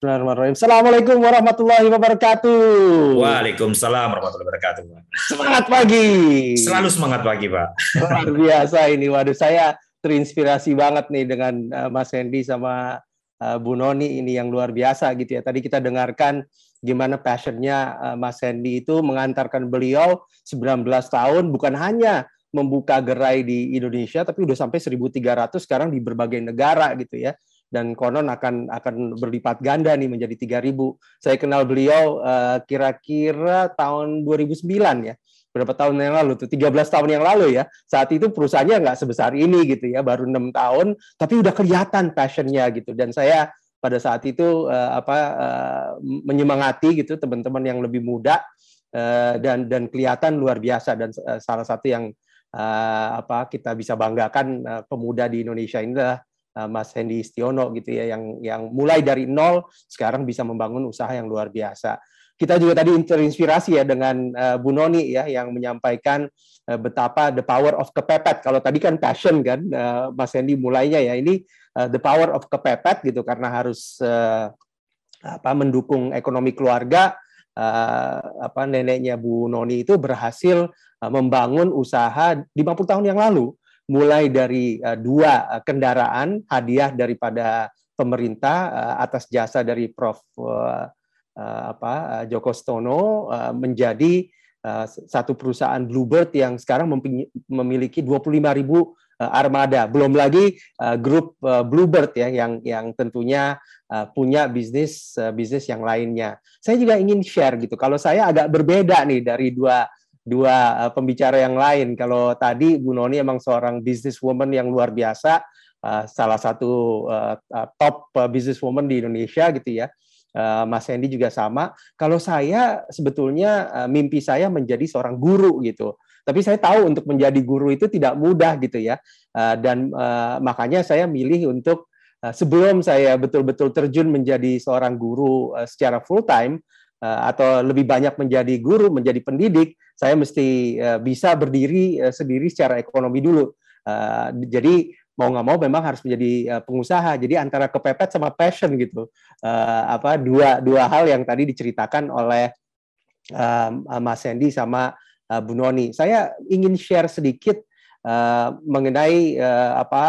Bismillahirrahmanirrahim. Assalamualaikum warahmatullahi wabarakatuh. Waalaikumsalam warahmatullahi wabarakatuh. Semangat pagi. Selalu semangat pagi, Pak. Luar biasa ini. Waduh, saya terinspirasi banget nih dengan uh, Mas Hendy sama uh, Bu Noni ini yang luar biasa gitu ya. Tadi kita dengarkan gimana passionnya uh, Mas Hendy itu mengantarkan beliau 19 tahun bukan hanya membuka gerai di Indonesia tapi udah sampai 1300 sekarang di berbagai negara gitu ya dan konon akan akan berlipat ganda nih menjadi 3000. Saya kenal beliau uh, kira-kira tahun 2009 ya. Berapa tahun yang lalu tuh? 13 tahun yang lalu ya. Saat itu perusahaannya nggak sebesar ini gitu ya, baru enam tahun tapi udah kelihatan passionnya gitu dan saya pada saat itu uh, apa uh, menyemangati gitu teman-teman yang lebih muda uh, dan dan kelihatan luar biasa dan uh, salah satu yang uh, apa kita bisa banggakan uh, pemuda di Indonesia ini adalah Eh, Mas Hendy Istiono gitu ya yang yang mulai dari nol sekarang bisa membangun usaha yang luar biasa. Kita juga tadi terinspirasi ya dengan uh, Bu Noni ya yang menyampaikan uh, betapa the power of kepepet. Kalau tadi kan passion kan uh, Mas Hendy mulainya ya ini uh, the power of kepepet gitu karena harus uh, apa mendukung ekonomi keluarga uh, apa neneknya Bu Noni itu berhasil uh, membangun usaha 50 tahun yang lalu mulai dari uh, dua uh, kendaraan hadiah daripada pemerintah uh, atas jasa dari Prof apa Joko Stono menjadi satu perusahaan Bluebird yang sekarang memiliki 25 ribu armada. Belum lagi grup Bluebird ya yang yang tentunya punya bisnis bisnis yang lainnya. Saya juga ingin share gitu. Kalau saya agak berbeda nih dari dua dua uh, pembicara yang lain. Kalau tadi Bu Noni emang seorang businesswoman yang luar biasa, uh, salah satu uh, top businesswoman di Indonesia gitu ya. Mas Hendy juga sama. Kalau saya sebetulnya mimpi saya menjadi seorang guru gitu. Tapi saya tahu untuk menjadi guru itu tidak mudah gitu ya. Dan makanya saya milih untuk sebelum saya betul-betul terjun menjadi seorang guru secara full time, atau lebih banyak menjadi guru, menjadi pendidik, saya mesti uh, bisa berdiri uh, sendiri secara ekonomi dulu. Jadi mau nggak mau memang harus menjadi pengusaha. Jadi antara kepepet sama passion gitu. Apa dua dua hal yang tadi diceritakan oleh Mas Sandy sama Bu Noni. Saya ingin share sedikit mengenai apa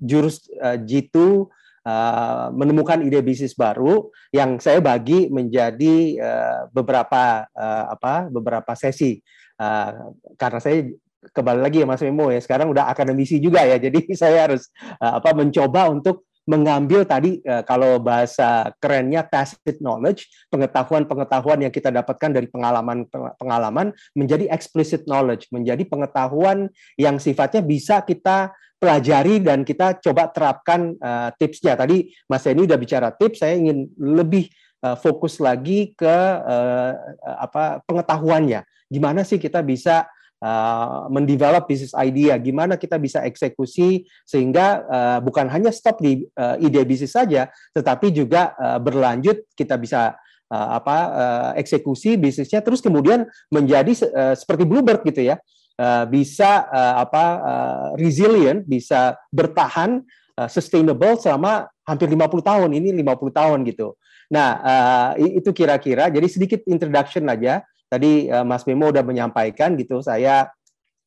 jurus G2 uh, menemukan ide bisnis baru yang saya bagi menjadi uh, beberapa uh, apa beberapa sesi. Uh, karena saya kembali lagi ya Mas Memo ya sekarang udah akademisi juga ya jadi saya harus uh, apa mencoba untuk mengambil tadi kalau bahasa kerennya tacit knowledge pengetahuan-pengetahuan yang kita dapatkan dari pengalaman-pengalaman menjadi explicit knowledge menjadi pengetahuan yang sifatnya bisa kita pelajari dan kita coba terapkan uh, tipsnya. Tadi Mas Eni udah bicara tips, saya ingin lebih uh, fokus lagi ke uh, apa pengetahuannya. Gimana sih kita bisa uh, mendevelop bisnis idea, gimana kita bisa eksekusi sehingga uh, bukan hanya stop di uh, ide bisnis saja, tetapi juga uh, berlanjut kita bisa uh, apa uh, eksekusi bisnisnya terus kemudian menjadi uh, seperti Bluebird gitu ya uh, bisa uh, apa uh, resilient, bisa bertahan uh, sustainable selama hampir 50 tahun. Ini 50 tahun gitu. Nah, uh, itu kira-kira jadi sedikit introduction aja. Tadi uh, Mas Memo udah menyampaikan gitu, saya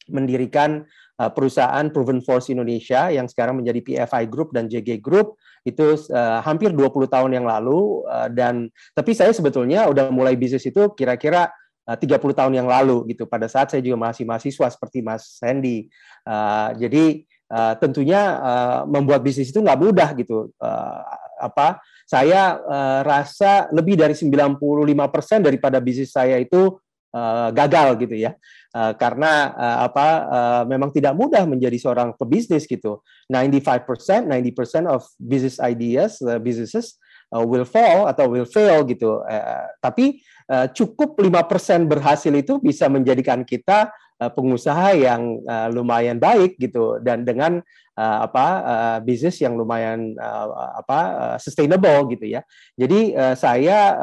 mendirikan uh, perusahaan Proven Force Indonesia yang sekarang menjadi PFI Group dan JG Group itu uh, hampir 20 tahun yang lalu uh, dan tapi saya sebetulnya udah mulai bisnis itu kira-kira 30 eh, tahun yang lalu gitu pada saat saya juga masih mahasiswa seperti Mas Sandy. Uh, jadi uh, tentunya uh, membuat bisnis itu nggak mudah gitu. Uh, apa saya uh, rasa lebih dari 95% daripada bisnis saya itu uh, gagal gitu ya. Uh, karena uh, apa uh, memang tidak mudah menjadi seorang pebisnis gitu. 95%, 90% of business ideas, uh, businesses uh, will fall atau will fail gitu. Uh, tapi uh, cukup 5% berhasil itu bisa menjadikan kita uh, pengusaha yang uh, lumayan baik gitu dan dengan apa bisnis yang lumayan apa sustainable gitu ya. Jadi saya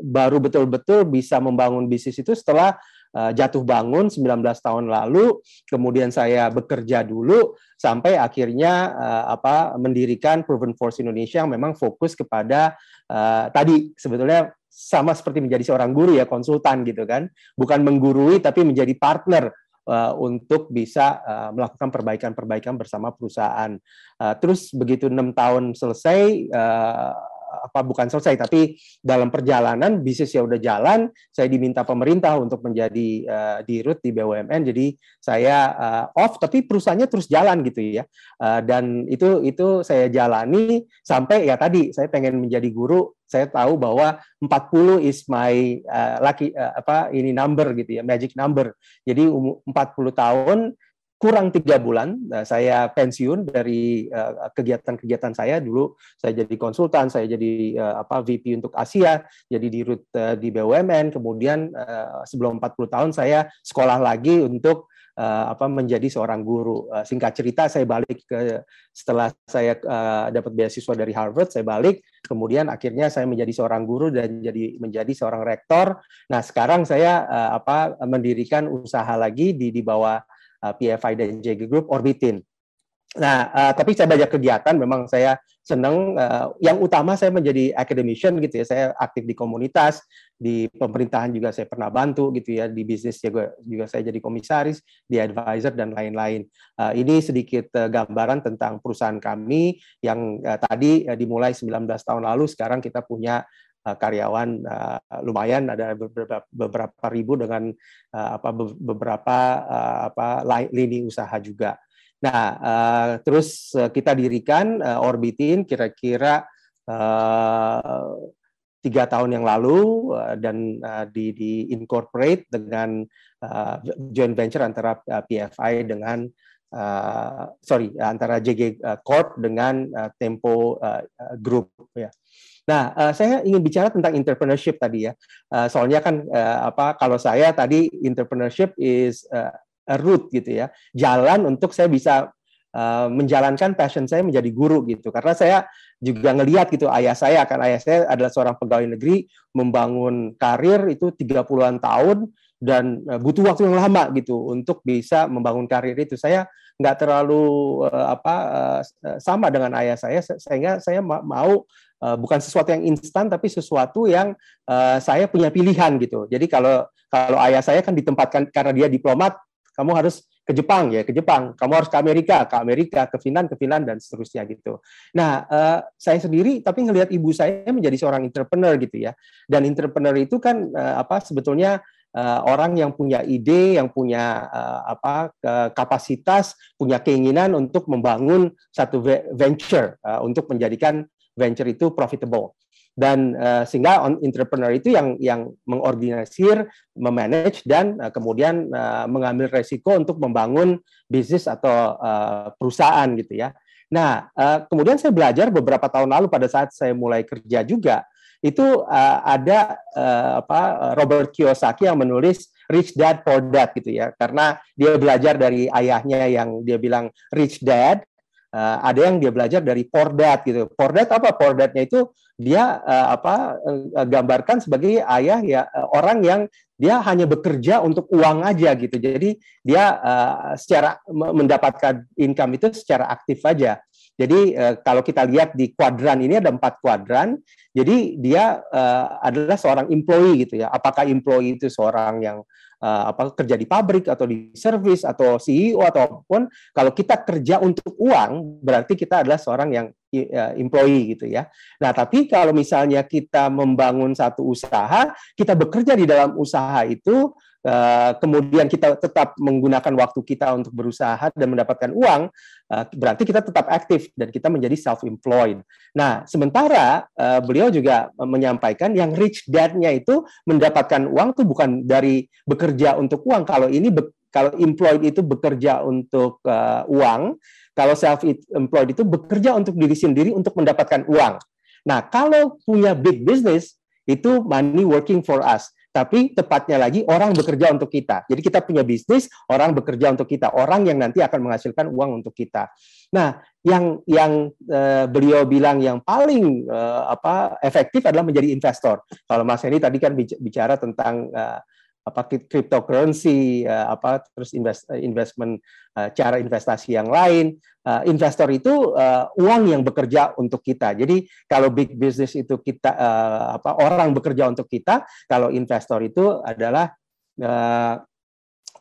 baru betul-betul bisa membangun bisnis itu setelah uh, jatuh bangun 19 tahun lalu, kemudian saya bekerja dulu sampai akhirnya apa mendirikan Proven Force Indonesia yang memang fokus kepada tadi sebetulnya sama seperti menjadi seorang guru ya konsultan gitu kan, bukan menggurui tapi menjadi partner uh, untuk bisa uh, melakukan perbaikan-perbaikan bersama perusahaan. Uh, terus begitu enam tahun selesai, uh, apa bukan selesai tapi dalam perjalanan bisnis ya udah jalan saya diminta pemerintah untuk menjadi uh, dirut di BUMN jadi saya uh, off tapi perusahaannya terus jalan gitu ya. Uh, dan itu itu saya jalani sampai ya tadi saya pengen menjadi guru. Saya tahu bahwa 40 is my uh, lucky uh, apa ini number gitu ya magic number. Jadi umur 40 tahun kurang tiga bulan uh, saya pensiun dari kegiatan-kegiatan uh, saya dulu saya jadi konsultan saya jadi uh, apa VP untuk Asia jadi di root di BUMN kemudian sebelum 40 tahun saya sekolah lagi untuk apa menjadi seorang guru. Singkat cerita saya balik ke setelah saya dapat beasiswa dari Harvard, saya balik, kemudian akhirnya saya menjadi seorang guru dan jadi menjadi seorang rektor. Nah, sekarang saya apa mendirikan usaha lagi di di bawah uh, PFI dan JG Group Orbitin. Nah, uh, tapi saya banyak kegiatan, memang saya senang. Uh, yang utama saya menjadi academician gitu ya. Saya aktif di komunitas, di pemerintahan juga saya pernah bantu gitu ya. Di bisnis juga juga saya jadi komisaris, di advisor dan lain-lain. Uh, ini sedikit uh, gambaran tentang perusahaan kami yang uh, tadi uh, dimulai 19 tahun lalu. Sekarang kita punya karyawan uh, lumayan ada beberapa, beberapa ribu dengan uh, apa beberapa apa lini usaha juga. Nah, terus kita dirikan Orbitin kira-kira tiga tahun yang lalu dan uh, di, di incorporate dengan uh, joint venture antara PFI dengan uh, sorry antara JG Corp dengan Tempo Group ya. Nah, uh, saya ingin bicara tentang entrepreneurship tadi ya. Uh, soalnya kan uh, apa kalau saya tadi entrepreneurship is uh, route gitu ya, jalan untuk saya bisa menjalankan passion saya menjadi guru gitu. Karena saya juga ngelihat gitu ayah saya akan ayah saya adalah seorang pegawai negeri membangun karir itu 30-an tahun dan uh, butuh waktu yang lama gitu untuk bisa membangun karir itu. Saya nggak terlalu apa sama dengan ayah saya sehingga saya mau uh, bukan sesuatu yang instan tapi sesuatu yang uh, saya punya pilihan gitu. Jadi kalau kalau ayah saya kan ditempatkan karena dia diplomat kamu harus ke Jepang ya ke Jepang, kamu harus ke Amerika, ke Amerika, ke Finland, ke Finland dan seterusnya gitu. Nah, uh, saya sendiri tapi ngelihat ibu saya menjadi seorang entrepreneur gitu ya. Dan entrepreneur itu kan uh, apa sebetulnya uh, orang yang punya ide, yang punya uh, apa kapasitas, punya keinginan untuk membangun satu venture uh, untuk menjadikan venture itu profitable dan uh, sehingga on entrepreneur itu yang yang mengorganisir, memanage dan uh, kemudian uh, mengambil resiko untuk membangun bisnis atau uh, perusahaan gitu ya. Nah, uh, kemudian saya belajar beberapa tahun lalu pada saat saya mulai kerja juga itu uh, ada uh, apa Robert Kiyosaki yang menulis Rich Dad Poor Dad gitu ya karena dia belajar dari ayahnya yang dia bilang Rich Dad uh, ada yang dia belajar dari Pordat gitu. Pordat apa? Pordatnya itu dia uh, apa uh, gambarkan sebagai ayah ya uh, orang yang dia hanya bekerja untuk uang aja gitu. Jadi dia uh, secara mendapatkan income itu secara aktif aja. Jadi uh, kalau kita lihat di kuadran ini ada empat kuadran. Jadi dia uh, adalah seorang employee gitu ya. Apakah employee itu seorang yang uh, apa kerja di pabrik atau di service atau CEO ataupun kalau kita kerja untuk uang berarti kita adalah seorang yang employee gitu ya. Nah, tapi kalau misalnya kita membangun satu usaha, kita bekerja di dalam usaha itu Uh, kemudian kita tetap menggunakan waktu kita untuk berusaha dan mendapatkan uang, uh, berarti kita tetap aktif dan kita menjadi self-employed. Nah, sementara uh, beliau juga menyampaikan yang rich dad-nya itu mendapatkan uang itu bukan dari bekerja untuk uang. Kalau ini kalau employed itu bekerja untuk uh, uang, kalau self-employed itu bekerja untuk diri sendiri untuk mendapatkan uang. Nah, kalau punya big business itu money working for us tapi tepatnya lagi orang bekerja untuk kita. Jadi kita punya bisnis, orang bekerja untuk kita, orang yang nanti akan menghasilkan uang untuk kita. Nah, yang yang uh, beliau bilang yang paling uh, apa efektif adalah menjadi investor. Kalau Mas Heni tadi kan bicara tentang uh, apa cryptocurrency, uh, apa terus invest, investment uh, cara investasi yang lain. Investor itu uang yang bekerja untuk kita. Jadi kalau big business itu kita apa orang bekerja untuk kita, kalau investor itu adalah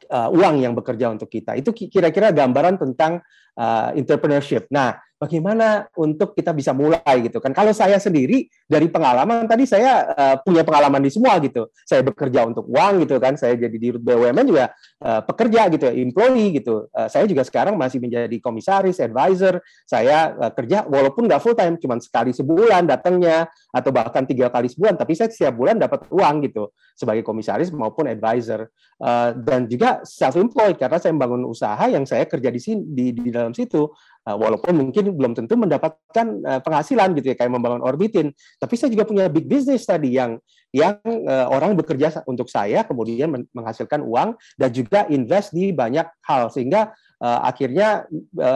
uang yang bekerja untuk kita. Itu kira-kira gambaran tentang uh, entrepreneurship. Nah, bagaimana untuk kita bisa mulai gitu kan. Kalau saya sendiri dari pengalaman tadi saya uh, punya pengalaman di semua gitu. Saya bekerja untuk uang gitu kan. Saya jadi di BUMN juga uh, pekerja gitu, employee gitu. Uh, saya juga sekarang masih menjadi komisaris, advisor. Saya uh, kerja walaupun nggak full time, cuma sekali sebulan datangnya atau bahkan tiga kali sebulan. Tapi saya setiap bulan dapat uang gitu sebagai komisaris maupun advisor. Uh, dan juga self employed karena saya membangun usaha yang saya kerja di sini di, di dalam situ uh, walaupun mungkin belum tentu mendapatkan uh, penghasilan gitu ya kayak membangun orbitin tapi saya juga punya big business tadi yang yang uh, orang bekerja untuk saya kemudian menghasilkan uang dan juga invest di banyak hal sehingga uh, akhirnya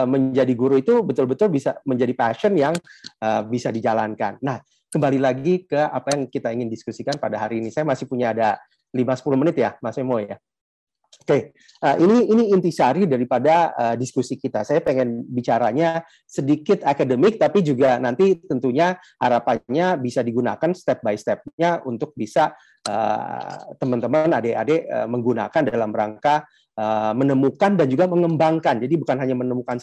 menjadi guru itu betul-betul bisa menjadi passion yang bisa dijalankan. Nah, kembali lagi ke apa yang kita ingin diskusikan pada hari ini. Saya masih punya ada 5-10 menit ya, Mas Emo ya. Oke, uh, ini ini intisari daripada uh, diskusi kita. Saya pengen bicaranya sedikit akademik, tapi juga nanti tentunya harapannya bisa digunakan step by step-nya untuk bisa uh, teman-teman, adik-adik uh, menggunakan dalam rangka uh, menemukan dan juga mengembangkan. Jadi bukan hanya menemukan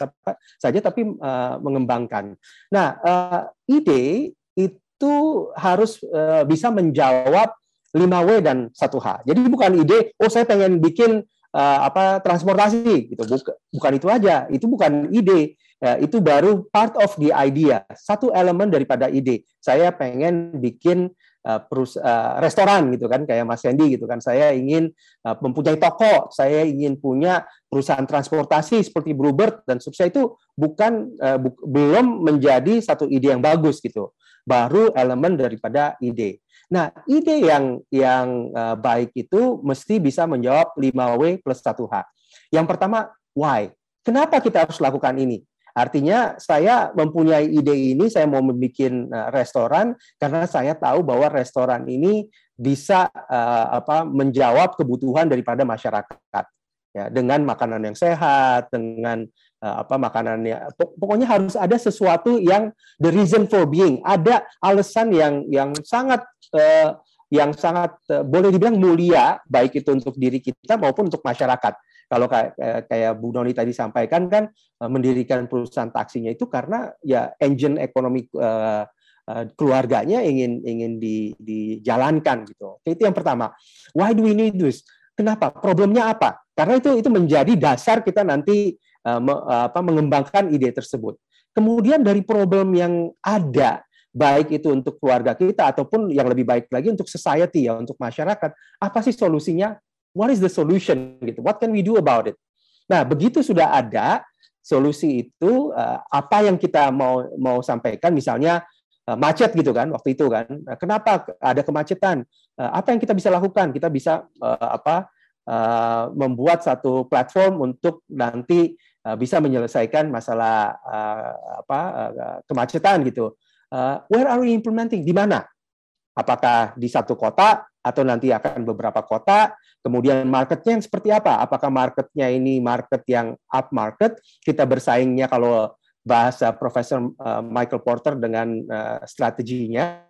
saja, tapi uh, mengembangkan. Nah, uh, ide itu harus uh, bisa menjawab 5W dan 1H. Jadi bukan ide, oh saya pengen bikin uh, apa transportasi gitu. Bukan, bukan itu aja. Itu bukan ide. Uh, itu baru part of the idea. Satu elemen daripada ide. Saya pengen bikin uh, perus uh, restoran gitu kan kayak Mas Hendy gitu kan. Saya ingin uh, mempunyai toko, saya ingin punya perusahaan transportasi seperti Bluebird dan seterusnya itu bukan uh, bu belum menjadi satu ide yang bagus gitu. Baru elemen daripada ide. Nah, ide yang yang uh, baik itu mesti bisa menjawab 5W plus 1H. Yang pertama, why? Kenapa kita harus lakukan ini? Artinya saya mempunyai ide ini, saya mau membuat uh, restoran karena saya tahu bahwa restoran ini bisa uh, apa menjawab kebutuhan daripada masyarakat ya dengan makanan yang sehat dengan uh, apa makanannya pokoknya harus ada sesuatu yang the reason for being ada alasan yang yang sangat uh, yang sangat uh, boleh dibilang mulia baik itu untuk diri kita maupun untuk masyarakat kalau kayak kayak Bu Noni tadi sampaikan kan mendirikan perusahaan taksinya itu karena ya engine ekonomi uh, keluarganya ingin ingin di, dijalankan gitu. Itu yang pertama. Why do we need this? Kenapa? Problemnya apa? Karena itu itu menjadi dasar kita nanti uh, me, apa, mengembangkan ide tersebut. Kemudian dari problem yang ada, baik itu untuk keluarga kita ataupun yang lebih baik lagi untuk society ya, untuk masyarakat, apa sih solusinya? What is the solution? Gitu. What can we do about it? Nah, begitu sudah ada solusi itu, uh, apa yang kita mau mau sampaikan, misalnya uh, macet gitu kan, waktu itu kan. Nah, kenapa ada kemacetan? Eh, apa yang kita bisa lakukan? Kita bisa apa membuat satu platform untuk nanti bisa menyelesaikan masalah apa kemacetan gitu. Uh, where are we implementing? Di mana? Apakah di satu kota atau nanti akan beberapa kota? Kemudian marketnya yang seperti apa? Apakah marketnya ini market yang up market? Kita bersaingnya kalau bahasa Profesor Michael Porter dengan strateginya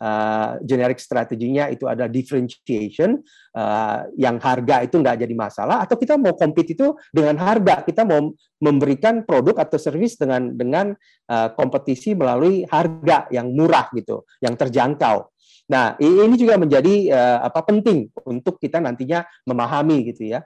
uh, generic strateginya itu ada differentiation uh, yang harga itu nggak jadi masalah atau kita mau compete itu dengan harga. Kita mau memberikan produk atau service dengan dengan uh, kompetisi melalui harga yang murah gitu yang terjangkau. Nah ini juga menjadi uh, apa penting untuk kita nantinya memahami gitu ya.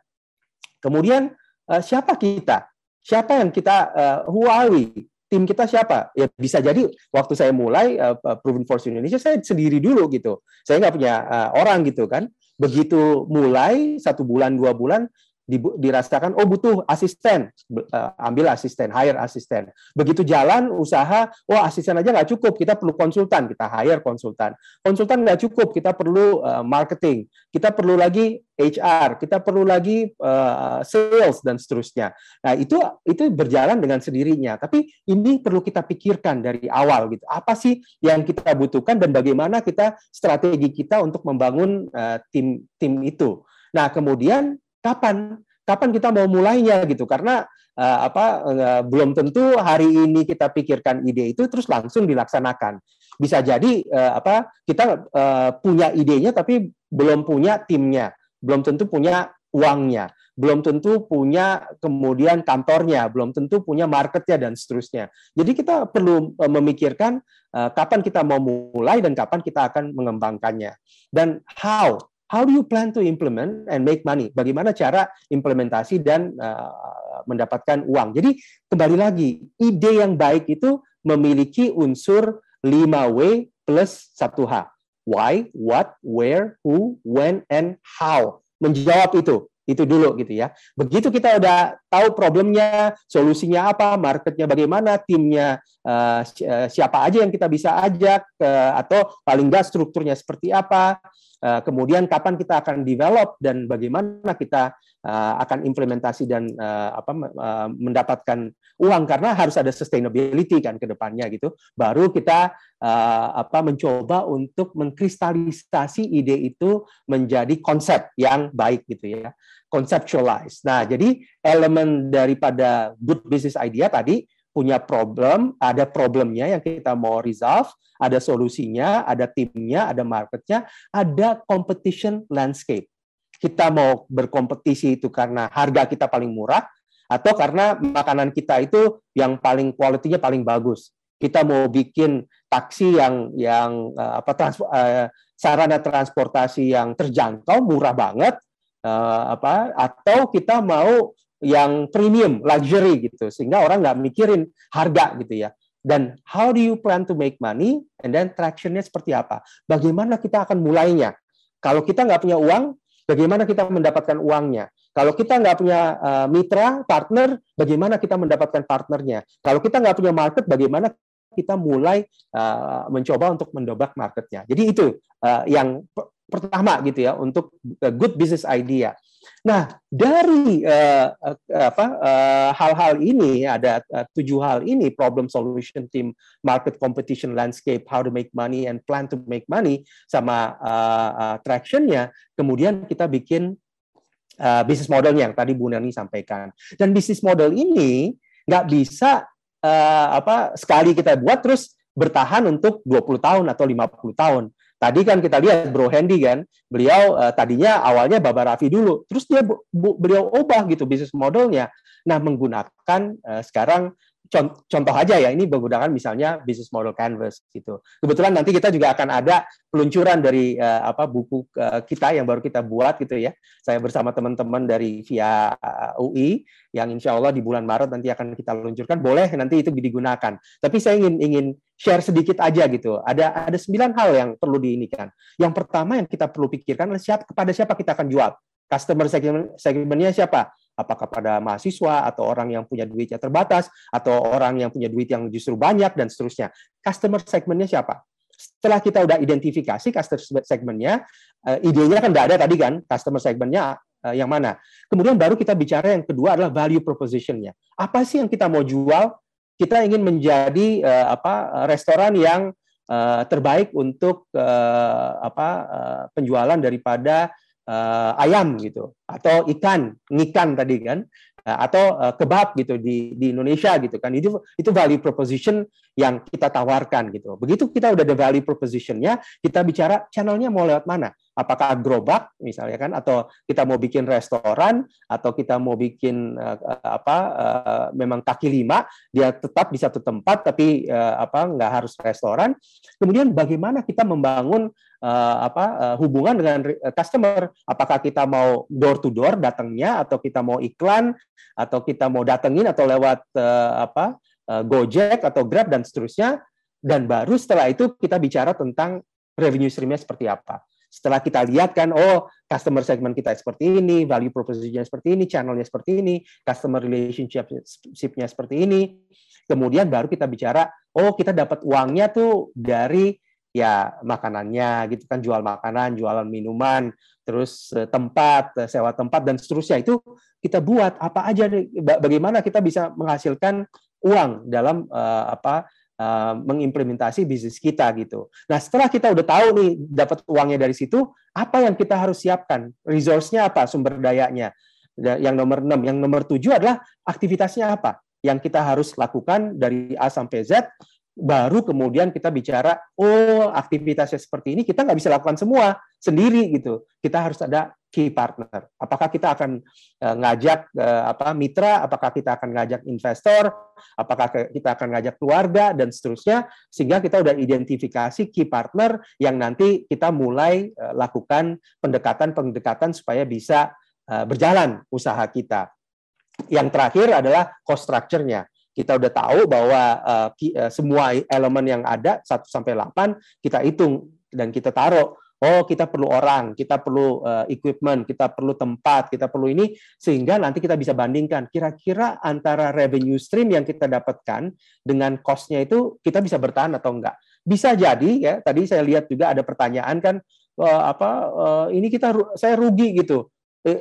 Kemudian uh, siapa kita? Siapa yang kita uh, who are we tim kita siapa? Ya bisa jadi waktu saya mulai uh, Proven Force Indonesia saya sendiri dulu gitu. Saya nggak punya uh, orang gitu kan. Begitu mulai satu bulan dua bulan dirasakan oh butuh asisten. Uh, ambil asisten hire asisten. Begitu jalan usaha oh asisten aja nggak cukup. Kita perlu konsultan. Kita hire konsultan. Konsultan nggak cukup. Kita perlu uh, marketing. Kita perlu lagi HR kita perlu lagi uh, sales dan seterusnya. Nah itu itu berjalan dengan sendirinya. Tapi ini perlu kita pikirkan dari awal gitu. Apa sih yang kita butuhkan dan bagaimana kita strategi kita untuk membangun uh, tim tim itu? Nah, kemudian kapan kapan kita mau mulainya gitu? Karena uh, apa uh, belum tentu hari ini kita pikirkan ide itu terus langsung dilaksanakan. Bisa jadi uh, apa kita uh, punya idenya tapi belum punya timnya, belum tentu punya uangnya, belum tentu punya kemudian kantornya, belum tentu punya marketnya dan seterusnya. Jadi kita perlu memikirkan uh, kapan kita mau mulai dan kapan kita akan mengembangkannya dan how how do you plan to implement and make money? Bagaimana cara implementasi dan uh, mendapatkan uang? Jadi kembali lagi, ide yang baik itu memiliki unsur 5W plus 1H. Why, what, where, who, when, and how. Menjawab itu itu dulu gitu ya. Begitu kita udah tahu problemnya, solusinya apa, marketnya bagaimana, timnya uh, siapa aja yang kita bisa ajak, uh, atau paling nggak strukturnya seperti apa, Eh, kemudian kapan kita akan develop dan bagaimana kita uh, akan implementasi dan uh, apa uh, mendapatkan uang karena harus ada sustainability kan ke depannya gitu. Baru kita uh, apa mencoba untuk mengkristalisasi ide itu menjadi konsep yang baik gitu ya. Conceptualize. Nah, jadi elemen daripada good business idea tadi punya problem, ada problemnya yang kita mau resolve, ada solusinya, ada timnya, ada marketnya, ada competition landscape. Kita mau berkompetisi itu karena harga kita paling murah, atau karena makanan kita itu yang paling kualitinya paling bagus. Kita mau bikin taksi yang yang uh, apa trans, uh, sarana transportasi yang terjangkau, murah banget, uh, apa atau kita mau yang premium, luxury gitu, sehingga orang nggak mikirin harga gitu ya. Dan how do you plan to make money, and then tractionnya seperti apa? Bagaimana kita akan mulainya? Kalau kita nggak punya uang, bagaimana kita mendapatkan uangnya? Kalau kita nggak punya uh, mitra, partner, bagaimana kita mendapatkan partnernya? Kalau kita nggak punya market, bagaimana kita mulai uh, mencoba untuk mendobrak marketnya. Jadi itu uh, yang pertama gitu ya untuk good business idea. Nah, dari uh, apa hal-hal uh, ini ada uh, tujuh hal ini problem solution team, market competition landscape, how to make money and plan to make money sama uh, uh, tractionnya. Kemudian kita bikin uh, bisnis modelnya yang tadi Bu Nani sampaikan. Dan bisnis model ini nggak bisa uh, apa sekali kita buat terus bertahan untuk 20 tahun atau 50 tahun. Tadi kan kita lihat Bro Hendy kan, beliau uh, tadinya awalnya Baba Raffi dulu, terus dia bu, beliau ubah gitu bisnis modelnya. Nah menggunakan uh, sekarang contoh aja ya ini menggunakan misalnya business model canvas gitu. Kebetulan nanti kita juga akan ada peluncuran dari uh, apa buku uh, kita yang baru kita buat gitu ya. Saya bersama teman-teman dari via uh, UI yang insya Allah di bulan Maret nanti akan kita luncurkan. Boleh nanti itu digunakan. Tapi saya ingin ingin share sedikit aja gitu. Ada ada sembilan hal yang perlu diinikan. Yang pertama yang kita perlu pikirkan siapa kepada siapa kita akan jual. Customer segment, segmentnya siapa? Apakah pada mahasiswa atau orang yang punya duitnya terbatas atau orang yang punya duit yang justru banyak dan seterusnya. Customer segmentnya siapa? Setelah kita udah identifikasi customer segmentnya, uh, idenya kan tidak ada tadi kan, customer segmentnya uh, yang mana. Kemudian baru kita bicara yang kedua adalah value propositionnya. Apa sih yang kita mau jual? Kita ingin menjadi uh, apa restoran yang terbaik untuk apa penjualan daripada uh, ayam gitu atau ikan ngikan tadi kan uh, atau uh, kebab gitu di di Indonesia gitu kan. Itu itu value proposition yang kita tawarkan gitu. Begitu kita udah ada value propositionnya kita bicara channelnya mau lewat mana apakah gerobak misalnya kan atau kita mau bikin restoran atau kita mau bikin uh, apa uh, memang kaki lima dia tetap di satu tempat tapi uh, apa nggak harus restoran. Kemudian bagaimana kita membangun uh, apa uh, hubungan dengan customer? Apakah kita mau door to door datangnya atau kita mau iklan atau kita mau datengin atau lewat uh, apa uh, Gojek atau Grab dan seterusnya. Dan baru setelah itu kita bicara tentang revenue streamnya seperti apa setelah kita lihat kan, oh customer segment kita seperti ini, value proposition seperti ini, channelnya seperti ini, customer relationship-nya seperti ini, kemudian baru kita bicara, oh kita dapat uangnya tuh dari ya makanannya gitu kan, jual makanan, jualan minuman, terus eh, tempat, eh, sewa tempat dan seterusnya. Itu kita buat apa aja, bagaimana kita bisa menghasilkan uang dalam uh, apa uh, mengimplementasi bisnis kita gitu. Nah setelah kita udah tahu nih dapat uangnya dari situ, apa yang kita harus siapkan? Resource-nya apa? Sumber dayanya? Yang nomor enam, yang nomor tujuh adalah aktivitasnya apa? Yang kita harus lakukan dari A sampai Z baru kemudian kita bicara oh aktivitasnya seperti ini kita nggak bisa lakukan semua sendiri gitu. Kita harus ada key partner. Apakah kita akan uh, ngajak uh, apa mitra? Apakah kita akan ngajak investor? Apakah kita akan ngajak keluarga? Dan seterusnya sehingga kita udah identifikasi key partner yang nanti kita mulai uh, lakukan pendekatan-pendekatan supaya bisa uh, berjalan usaha kita. Yang terakhir adalah cost structure-nya kita udah tahu bahwa uh, semua elemen yang ada 1 sampai 8 kita hitung dan kita taruh. Oh kita perlu orang, kita perlu uh, equipment, kita perlu tempat, kita perlu ini sehingga nanti kita bisa bandingkan. Kira-kira antara revenue stream yang kita dapatkan dengan cost-nya itu kita bisa bertahan atau enggak. Bisa jadi ya, tadi saya lihat juga ada pertanyaan kan uh, apa uh, ini kita saya rugi gitu.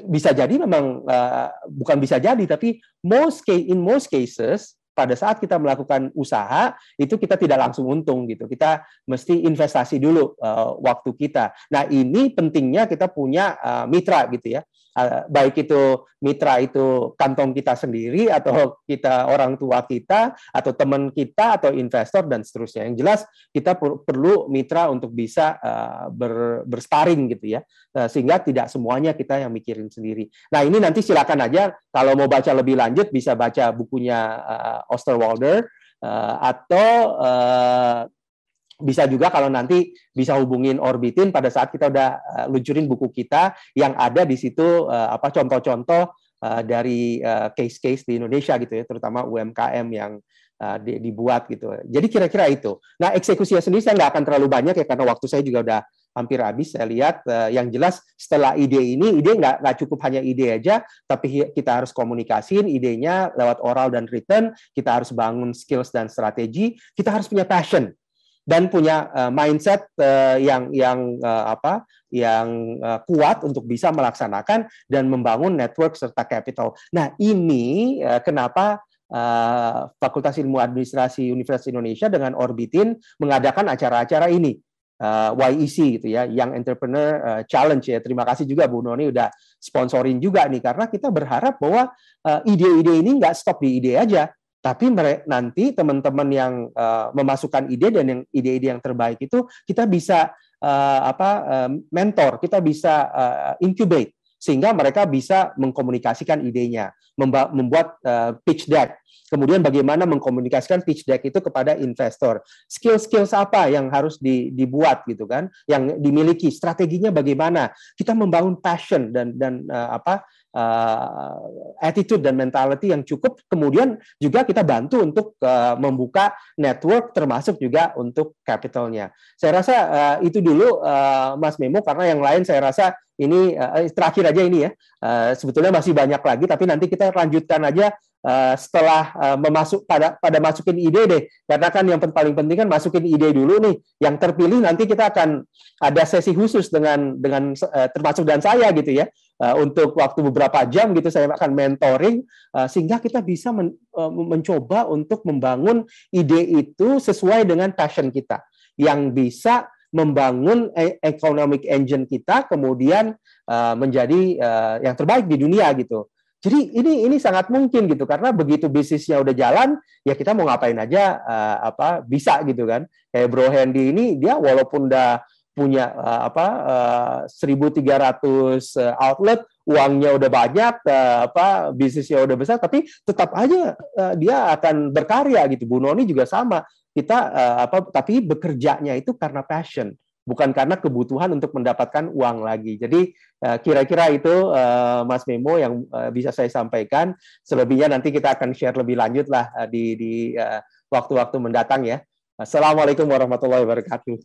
Bisa jadi memang uh, bukan bisa jadi tapi most case in most cases pada saat kita melakukan usaha itu kita tidak langsung untung gitu. Kita mesti investasi dulu uh, waktu kita. Nah, ini pentingnya kita punya uh, mitra gitu ya. Uh, baik itu mitra itu kantong kita sendiri atau kita orang tua kita atau teman kita atau investor dan seterusnya. Yang jelas kita per perlu mitra untuk bisa uh, ber bersparing gitu ya. Uh, sehingga tidak semuanya kita yang mikirin sendiri. Nah, ini nanti silakan aja kalau mau baca lebih lanjut bisa baca bukunya Osterwalder atau bisa juga kalau nanti bisa hubungin Orbitin pada saat kita udah uh, luncurin buku kita yang ada di situ uh, apa contoh-contoh uh, dari case-case di Indonesia gitu ya, terutama UMKM yang di, dibuat gitu. Jadi kira-kira itu. Nah eksekusinya sendiri saya nggak akan terlalu banyak ya karena waktu saya juga udah hampir habis. Saya lihat yang jelas setelah ide ini, ide nggak nggak cukup hanya ide aja, tapi kita harus komunikasiin idenya lewat oral dan written. Kita harus bangun skills dan strategi. Kita harus punya passion dan punya uh, mindset uh, yang yang uh, apa yang uh, kuat untuk bisa melaksanakan dan membangun network serta capital. Nah, ini uh, kenapa uh, Fakultas Ilmu Administrasi Universitas Indonesia dengan Orbitin mengadakan acara-acara ini. Uh, YEC gitu ya, Young Entrepreneur Challenge ya. Terima kasih juga Bu Noni udah sponsorin juga nih karena kita berharap bahwa ide-ide uh, ini nggak stop di ide aja, tapi nanti teman-teman yang uh, memasukkan ide dan yang ide-ide yang terbaik itu kita bisa uh, apa uh, mentor, kita bisa uh, incubate sehingga mereka bisa mengkomunikasikan idenya, membuat uh, pitch deck. Kemudian bagaimana mengkomunikasikan pitch deck itu kepada investor. Skill-skill apa yang harus dibuat gitu kan, yang dimiliki, strateginya bagaimana. Kita membangun passion dan dan uh, apa uh, attitude dan mentality yang cukup. Kemudian juga kita bantu untuk uh, membuka network termasuk juga untuk capitalnya. Saya rasa uh, itu dulu uh, Mas Memo karena yang lain saya rasa ini uh, terakhir aja ini ya. Uh, sebetulnya masih banyak lagi tapi nanti kita lanjutkan aja uh, setelah uh, memasuk pada pada masukin ide deh. Karena kan yang paling penting kan masukin ide dulu nih. Yang terpilih nanti kita akan ada sesi khusus dengan dengan uh, termasuk dan saya gitu ya uh, untuk waktu beberapa jam gitu saya akan mentoring uh, sehingga kita bisa men, uh, mencoba untuk membangun ide itu sesuai dengan passion kita yang bisa membangun e economic engine kita kemudian uh, menjadi uh, yang terbaik di dunia gitu. Jadi ini ini sangat mungkin gitu karena begitu bisnisnya udah jalan ya kita mau ngapain aja uh, apa bisa gitu kan. Kayak Bro Handy ini dia walaupun udah punya uh, apa uh, 1.300 uh, outlet, uangnya udah banyak, uh, apa bisnisnya udah besar, tapi tetap aja uh, dia akan berkarya gitu. Bu Noni juga sama. Kita uh, apa tapi bekerjanya itu karena passion, bukan karena kebutuhan untuk mendapatkan uang lagi. Jadi kira-kira itu uh, Mas Memo yang uh, bisa saya sampaikan. Selebihnya nanti kita akan share lebih lanjut lah di di waktu-waktu mendatang ya. Assalamualaikum warahmatullahi wabarakatuh.